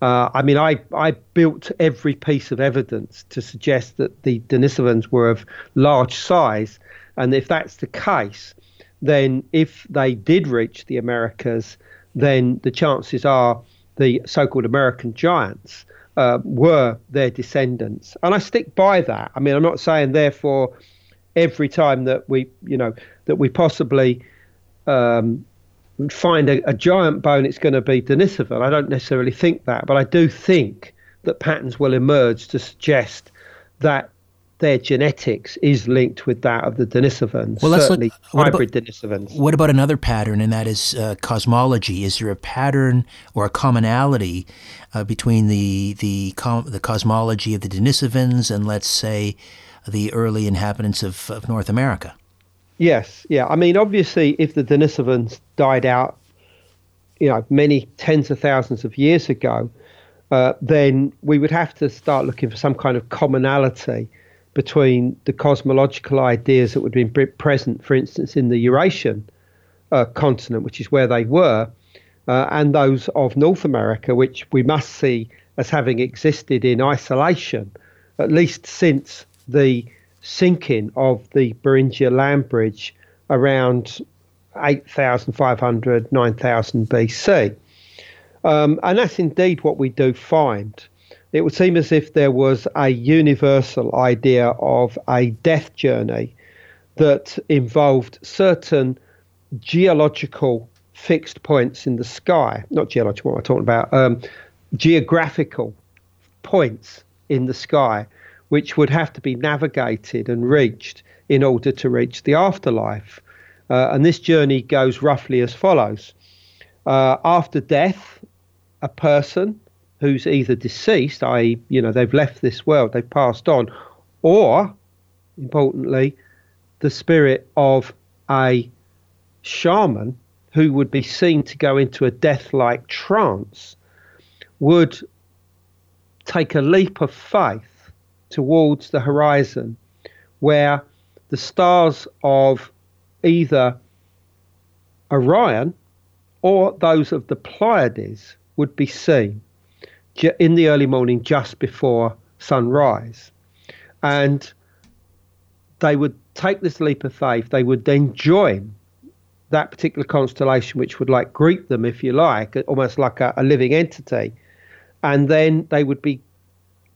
Uh, I mean, I, I built every piece of evidence to suggest that the Denisovans were of large size. And if that's the case, then if they did reach the Americas, then the chances are the so called American giants uh, were their descendants. And I stick by that. I mean, I'm not saying, therefore, every time that we, you know, that we possibly um, find a, a, giant bone, it's going to be Denisovan. I don't necessarily think that, but I do think that patterns will emerge to suggest that their genetics is linked with that of the Denisovans, well, certainly look, hybrid about, Denisovans. What about another pattern, and that is uh, cosmology? Is there a pattern or a commonality uh, between the the com- the cosmology of the Denisovans and, let's say, the early inhabitants of, of North America? Yes, yeah. I mean, obviously, if the Denisovans died out, you know, many tens of thousands of years ago, uh, then we would have to start looking for some kind of commonality between the cosmological ideas that would have been present, for instance, in the Eurasian uh, continent, which is where they were, uh, and those of North America, which we must see as having existed in isolation, at least since the sinking of the Beringia land bridge around 8,500, 9,000 BC. Um, and that's indeed what we do find it would seem as if there was a universal idea of a death journey that involved certain geological fixed points in the sky. Not geological, what am I talking about? Um, geographical points in the sky, which would have to be navigated and reached in order to reach the afterlife. Uh, and this journey goes roughly as follows. Uh, after death, a person who's either deceased, i.e., you know, they've left this world, they've passed on, or, importantly, the spirit of a shaman who would be seen to go into a death like trance would take a leap of faith towards the horizon where the stars of either Orion or those of the Pleiades would be seen in the early morning just before sunrise. And they would take this leap of faith, they would then join that particular constellation, which would like greet them, if you like, almost like a, a living entity. And then they would be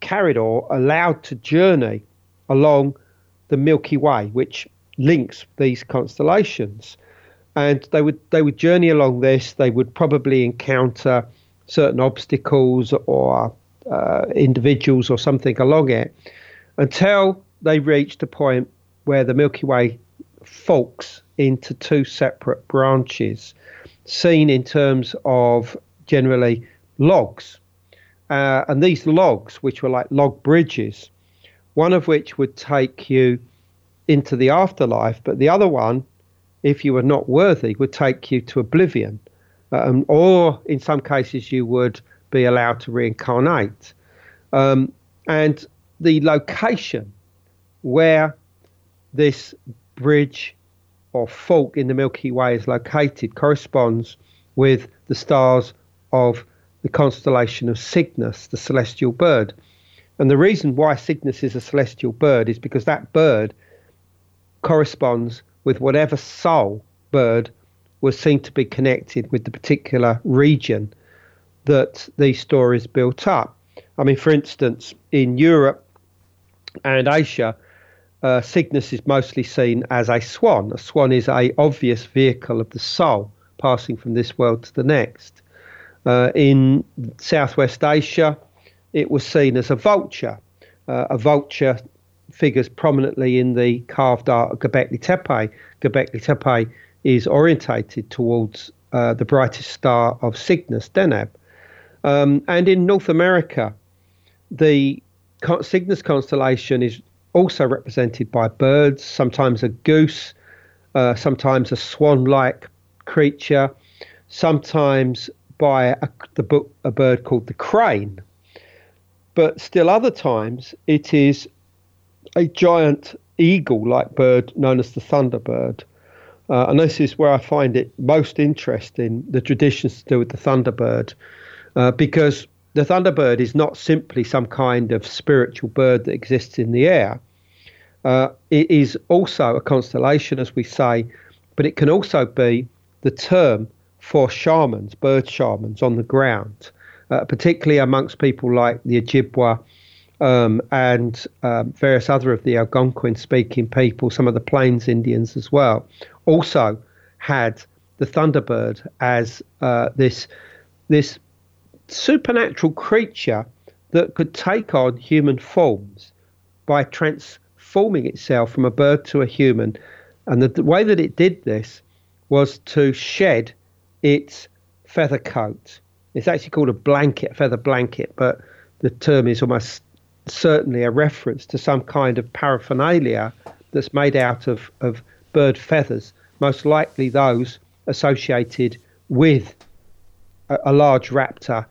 carried or allowed to journey along the Milky Way, which links these constellations. And they would they would journey along this. They would probably encounter certain obstacles or uh, individuals or something along it until they reached a point where the Milky Way forks into two separate branches, seen in terms of generally logs. Uh, and these logs, which were like log bridges, one of which would take you into the afterlife, but the other one, if you were not worthy, would take you to oblivion um, or in some cases you would be allowed to reincarnate. Um, and the location where this bridge or fault in the Milky Way is located corresponds with the stars of the constellation of Cygnus, the celestial bird. And the reason why Cygnus is a celestial bird is because that bird corresponds with whatever soul bird was seen to be connected with the particular region that these stories built up. I mean, for instance, in Europe and Asia, uh, Cygnus is mostly seen as a swan. A swan is a obvious vehicle of the soul passing from this world to the next. Uh, in Southwest Asia, it was seen as a vulture. Uh, a vulture figures prominently in the carved art of Göbekli Tepe. Göbekli Tepe is orientated towards uh, the brightest star of Cygnus, Deneb. Um, and in North America, the Cygnus constellation is also represented by birds, sometimes a goose, uh, sometimes a swan like creature, sometimes by a, the book, a bird called the crane. But still, other times, it is a giant eagle like bird known as the thunderbird. Uh, and this is where I find it most interesting the traditions to do with the Thunderbird, uh, because the Thunderbird is not simply some kind of spiritual bird that exists in the air. Uh, it is also a constellation, as we say, but it can also be the term for shamans, bird shamans on the ground, uh, particularly amongst people like the Ojibwa um, and um, various other of the Algonquin speaking people, some of the Plains Indians as well, also had the Thunderbird as uh, this this supernatural creature that could take on human forms by transforming itself from a bird to a human. And the, the way that it did this was to shed its feather coat. It's actually called a blanket, feather blanket, but the term is almost certainly a reference to some kind of paraphernalia that's made out of, of bird feathers, most likely those associated with a, a large raptor,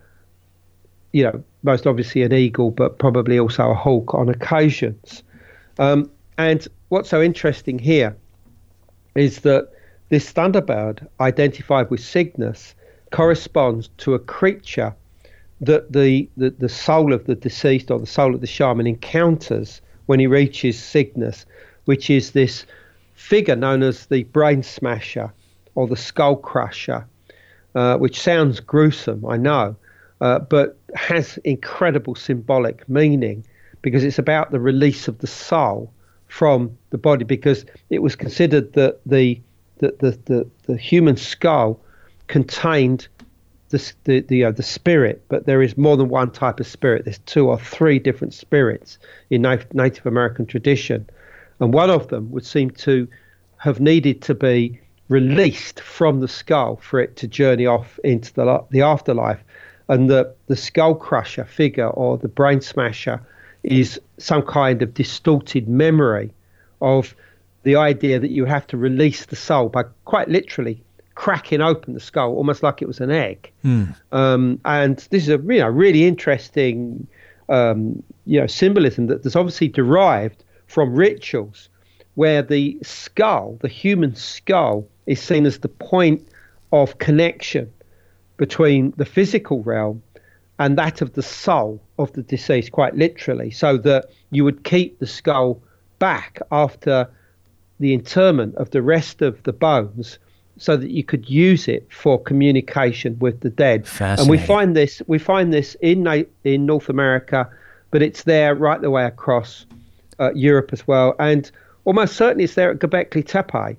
you know, most obviously an eagle, but probably also a hawk on occasions. Um, and what's so interesting here is that this thunderbird, identified with Cygnus, corresponds to a creature that the, the, the soul of the deceased or the soul of the shaman encounters when he reaches Cygnus, which is this figure known as the brain smasher or the skull crusher, uh, which sounds gruesome, I know, uh, but has incredible symbolic meaning because it's about the release of the soul from the body because it was considered that the the, the, the, the human skull contained the the the, uh, the spirit, but there is more than one type of spirit. There's two or three different spirits in Native American tradition, and one of them would seem to have needed to be released from the skull for it to journey off into the the afterlife, and the the skull crusher figure or the brain smasher is some kind of distorted memory of the idea that you have to release the soul by quite literally cracking open the skull almost like it was an egg. Mm. Um, and this is a you know, really interesting um, you know symbolism that that's obviously derived from rituals where the skull, the human skull, is seen as the point of connection between the physical realm and that of the soul of the deceased, quite literally, so that you would keep the skull back after the interment of the rest of the bones so that you could use it for communication with the dead. And we find this we find this in in North America, but it's there right the way across uh, Europe as well, and almost certainly it's there at Göbekli Tepe,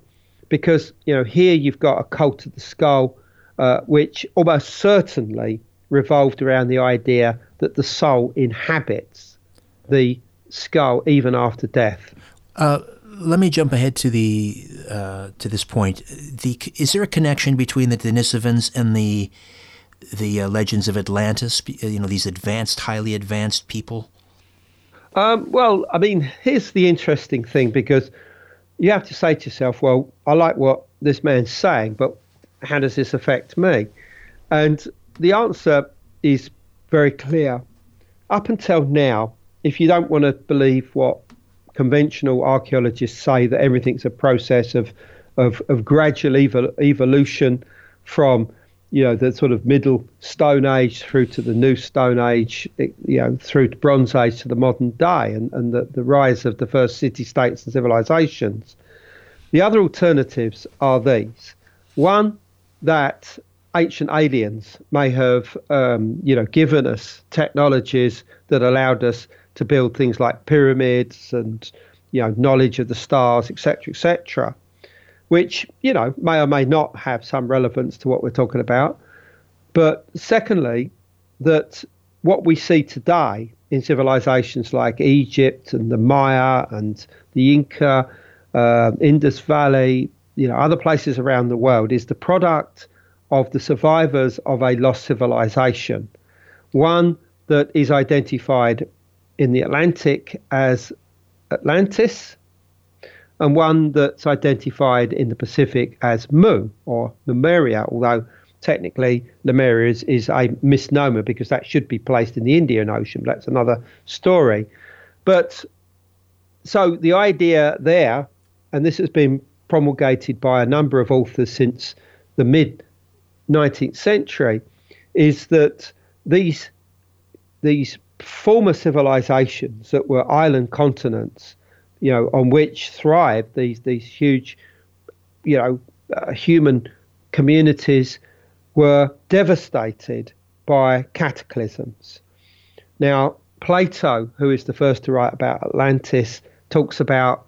because you know here you've got a cult of the skull, uh, which almost certainly revolved around the idea that the soul inhabits the skull even after death. Uh, let me jump ahead to the uh, to this point. The is there a connection between the Denisovans and the the uh, legends of Atlantis? You know, these advanced, highly advanced people. Um, well, I mean, here's the interesting thing because you have to say to yourself, well, I like what this man's saying, but how does this affect me? And the answer is very clear. Up until now, if you don't want to believe what conventional archaeologists say that everything's a process of of, of gradual evol- evolution from you know the sort of middle stone age through to the new stone age you know through to bronze age to the modern day and, and the, the rise of the first city states and civilizations. The other alternatives are these. One that ancient aliens may have um, you know given us technologies that allowed us to build things like pyramids and you know knowledge of the stars, etc., etc., which you know may or may not have some relevance to what we're talking about. But secondly, that what we see today in civilizations like Egypt and the Maya and the Inca, uh, Indus Valley, you know, other places around the world is the product of the survivors of a lost civilization. One that is identified in the Atlantic as Atlantis, and one that's identified in the Pacific as Mu or Lemuria, although technically Lemuria is, is a misnomer because that should be placed in the Indian Ocean. But that's another story. But so the idea there, and this has been promulgated by a number of authors since the mid 19th century, is that these these former civilizations that were island continents, you know, on which thrived these these huge, you know, uh, human communities, were devastated by cataclysms. Now, Plato, who is the first to write about Atlantis, talks about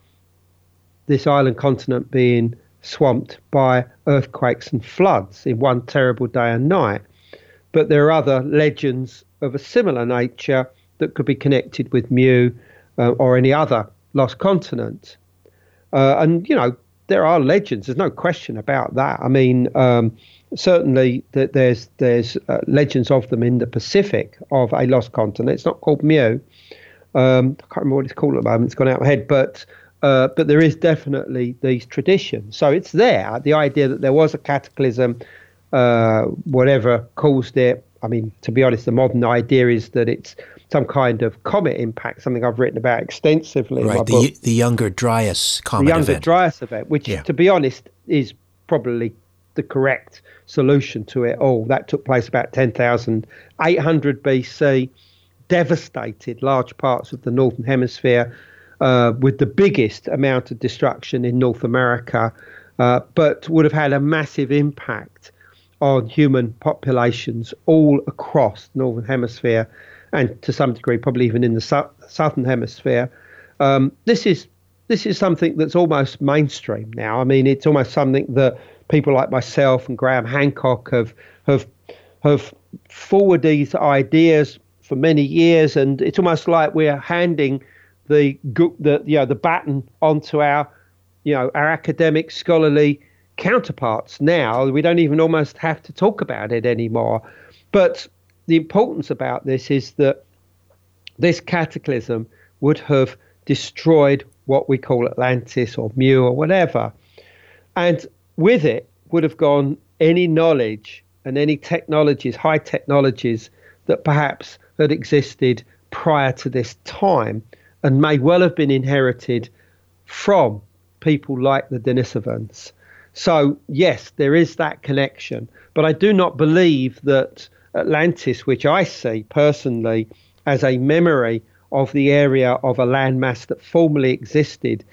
this island continent being swamped by earthquakes and floods in one terrible day and night. But there are other legends of a similar nature that could be connected with Mu uh, or any other lost continent. Uh, and, you know, there are legends. There's no question about that. I mean, um, certainly that there's there's uh, legends of them in the Pacific of a lost continent. It's not called Mu. Um, I can't remember what it's called at the moment. It's gone out of my head, but uh, but there is definitely these traditions. So it's there. The idea that there was a cataclysm, uh, whatever caused it. I mean, to be honest, the modern idea is that it's some kind of comet impact, something I've written about extensively. Right, the, the Younger Dryas comet The Younger event. Dryas event, which, yeah. to be honest, is probably the correct solution to it all. That took place about 10,800 BC, devastated large parts of the Northern Hemisphere, uh, with the biggest amount of destruction in North America, uh, but would have had a massive impact on human populations all across the Northern Hemisphere and to some degree, probably even in the su- southern hemisphere. Um, this is this is something that's almost mainstream now. I mean, it's almost something that people like myself and Graham Hancock have have have forwarded these ideas for many years, and it's almost like we're handing the the you know the baton onto our you know our academic scholarly counterparts now. We don't even almost have to talk about it anymore. But the importance about this is that this cataclysm would have destroyed what we call Atlantis or Mu or whatever. And with it would have gone any knowledge and any technologies, high technologies that perhaps had existed prior to this time and may well have been inherited from people like the Denisovans. So, yes, there is that connection. But I do not believe that Atlantis, which I see personally as a memory of the area of a landmass that formerly existed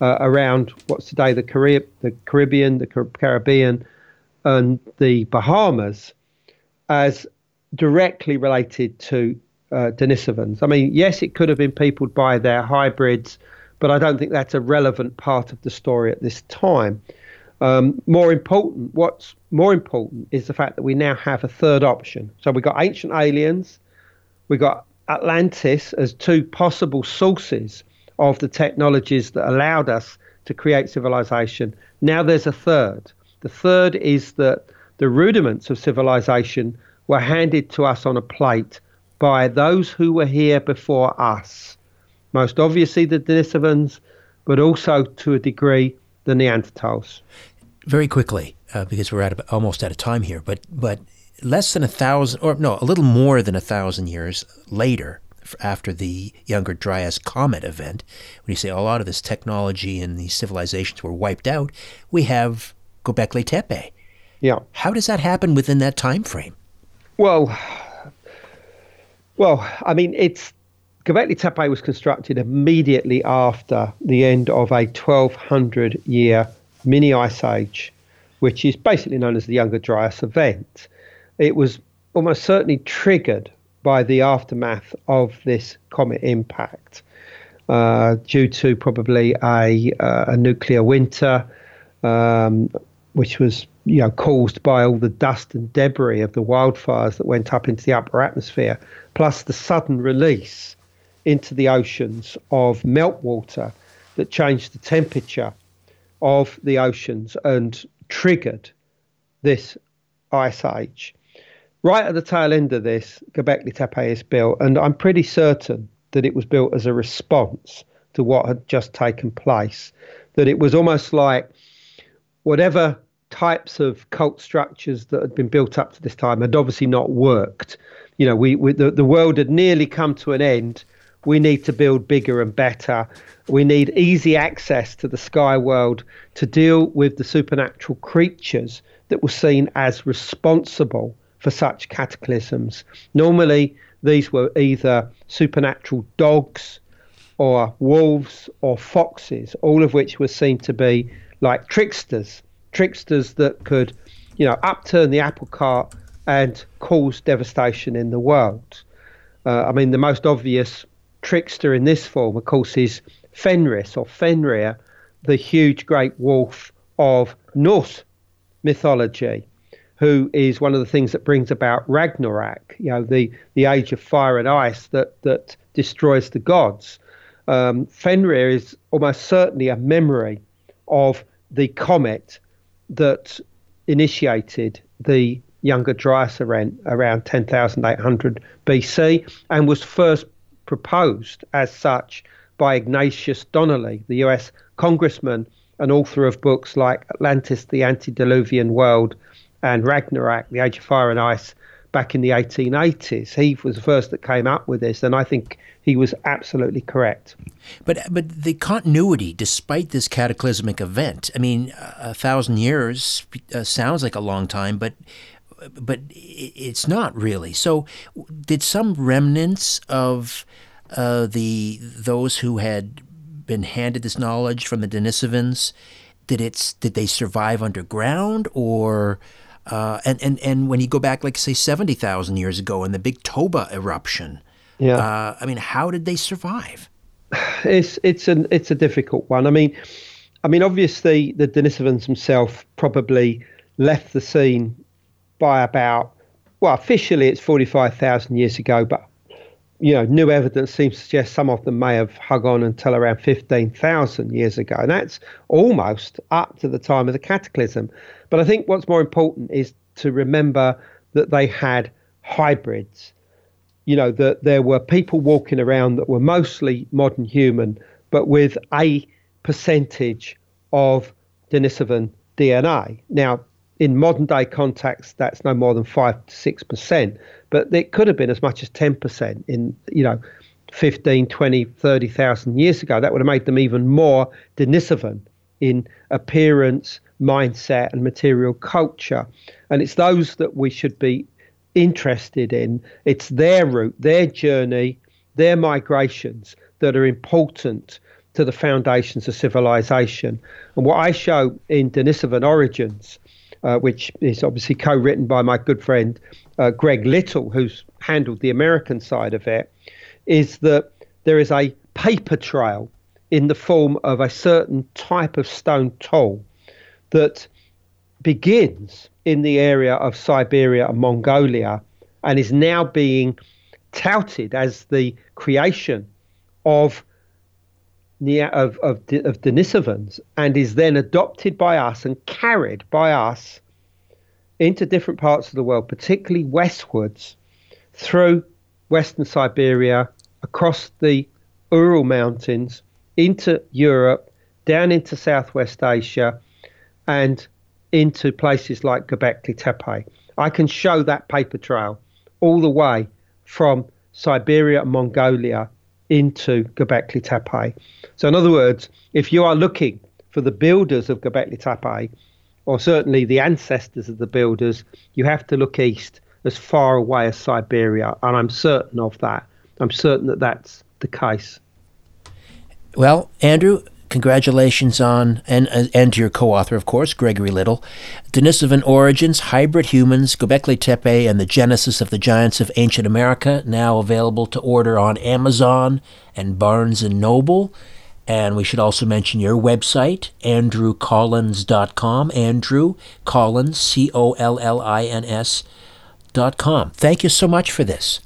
uh, around what's today the, Carib- the Caribbean, the Caribbean, and the Bahamas, as directly related to uh, Denisovans. I mean, yes, it could have been peopled by their hybrids, but I don't think that's a relevant part of the story at this time. Um, more important, what's more important is the fact that we now have a third option. So we've got ancient aliens, we've got Atlantis as two possible sources of the technologies that allowed us to create civilization. Now there's a third. The third is that the rudiments of civilization were handed to us on a plate by those who were here before us. Most obviously the Denisovans, but also to a degree the Neanderthals. Very quickly, uh, because we're at almost out of time here, but but less than a thousand, or no, a little more than a thousand years later, after the Younger Dryas comet event, when you say a lot of this technology and these civilizations were wiped out, we have Göbekli Tepe. Yeah. How does that happen within that time frame? Well, well, I mean, it's Göbekli Tepe was constructed immediately after the end of a 1200 year mini ice age, which is basically known as the Younger Dryas event. It was almost certainly triggered by the aftermath of this comet impact uh, due to probably a, uh, a nuclear winter, um, which was you know caused by all the dust and debris of the wildfires that went up into the upper atmosphere, plus the sudden release into the oceans of meltwater that changed the temperature of the oceans and triggered this ice age. Right at the tail end of this, Göbekli Tepe is built, and I'm pretty certain that it was built as a response to what had just taken place. That it was almost like whatever types of cult structures that had been built up to this time had obviously not worked. You know, we, we the, the world had nearly come to an end we need to build bigger and better. We need easy access to the sky world to deal with the supernatural creatures that were seen as responsible for such cataclysms. Normally, these were either supernatural dogs or wolves or foxes, all of which were seen to be like tricksters, tricksters that could, you know, upturn the apple cart and cause devastation in the world. Uh, I mean, the most obvious trickster in this form, of course, is Fenris or Fenrir, the huge great wolf of Norse mythology, who is one of the things that brings about Ragnarok, you know, the, the age of fire and ice that, that destroys the gods. Um, Fenrir is almost certainly a memory of the comet that initiated the Younger Dryas event around 10,800 BC and was first proposed as such by Ignatius Donnelly, the US congressman and author of books like Atlantis, the Antediluvian World, and Ragnarok, The Age of Fire and Ice, back in the 1880s. He was the first that came up with this, and I think he was absolutely correct. But but the continuity, despite this cataclysmic event, I mean, a thousand years uh, sounds like a long time, but but it's not really. So, did some remnants of uh, the those who had been handed this knowledge from the Denisovans, did it did they survive underground or? Uh, and, and, and when you go back, like say seventy thousand years ago, in the big Toba eruption, yeah, uh, I mean, how did they survive? It's it's an it's a difficult one. I mean, I mean, obviously the Denisovans themselves probably left the scene by about well, officially it's forty five thousand years ago, but you know, new evidence seems to suggest some of them may have hung on until around 15,000 years ago. And that's almost up to the time of the cataclysm. But I think what's more important is to remember that they had hybrids. You know, that there were people walking around that were mostly modern human, but with a percentage of Denisovan DNA. Now, in modern day context, that's no more than five to six percent, but it could have been as much as 10% in, you know, 15, 20, 30,000 years ago. That would have made them even more Denisovan in appearance, mindset, and material culture. And it's those that we should be interested in. It's their route, their journey, their migrations that are important to the foundations of civilization. And what I show in Denisovan Origins uh, which is obviously co-written by my good friend uh, Greg Little, who's handled the American side of it, is that there is a paper trail in the form of a certain type of stone tool that begins in the area of Siberia and Mongolia and is now being touted as the creation of of, of, of Denisovans and is then adopted by us and carried by us into different parts of the world, particularly westwards through Western Siberia, across the Ural Mountains, into Europe, down into Southwest Asia, and into places like Göbekli Tepe. I can show that paper trail all the way from Siberia and Mongolia into Göbekli Tepe. So, in other words, if you are looking for the builders of Göbekli Tepe, or certainly the ancestors of the builders, you have to look east as far away as Siberia, and I'm certain of that. I'm certain that that's the case. Well, Andrew, congratulations on, and, uh, and to your co author, of course, Gregory Little, Denisovan Origins, Hybrid Humans, Göbekli Tepe, and the Genesis of the Giants of Ancient America, now available to order on Amazon and Barnes and Noble. And we should also mention your website, andrewcollins.com. Andrew Collins, C O L L I N S dot com. Thank you so much for this.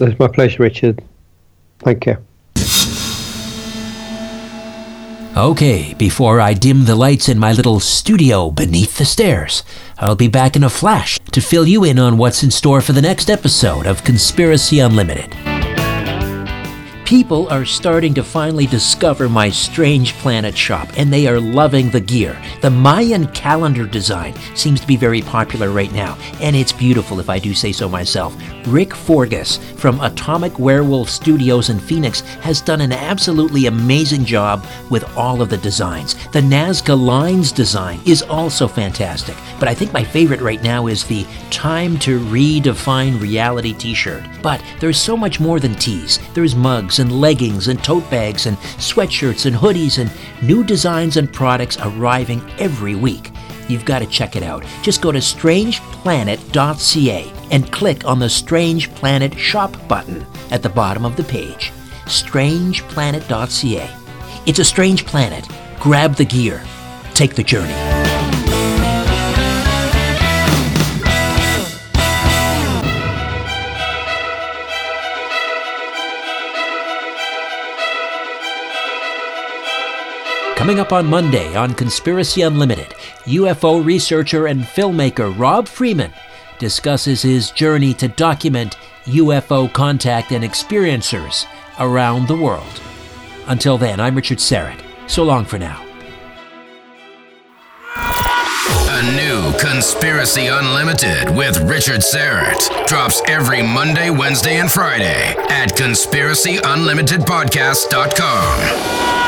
It's my pleasure, Richard. Thank you. Okay, before I dim the lights in my little studio beneath the stairs, I'll be back in a flash to fill you in on what's in store for the next episode of Conspiracy Unlimited. People are starting to finally discover my Strange Planet shop, and they are loving the gear. The Mayan calendar design seems to be very popular right now, and it's beautiful if I do say so myself. Rick Forgus from Atomic Werewolf Studios in Phoenix has done an absolutely amazing job with all of the designs. The Nazca Lines design is also fantastic, but I think my favorite right now is the Time to Redefine Reality t shirt. But there's so much more than tees. There's mugs and leggings and tote bags and sweatshirts and hoodies and new designs and products arriving every week. You've got to check it out. Just go to strangeplanet.ca and click on the Strange Planet Shop button at the bottom of the page. Strangeplanet.ca. It's a strange planet. Grab the gear. Take the journey. Coming up on Monday on Conspiracy Unlimited, UFO researcher and filmmaker Rob Freeman discusses his journey to document UFO contact and experiencers around the world. Until then, I'm Richard Syrett. So long for now. A new Conspiracy Unlimited with Richard Syrett drops every Monday, Wednesday, and Friday at conspiracyunlimitedpodcast.com.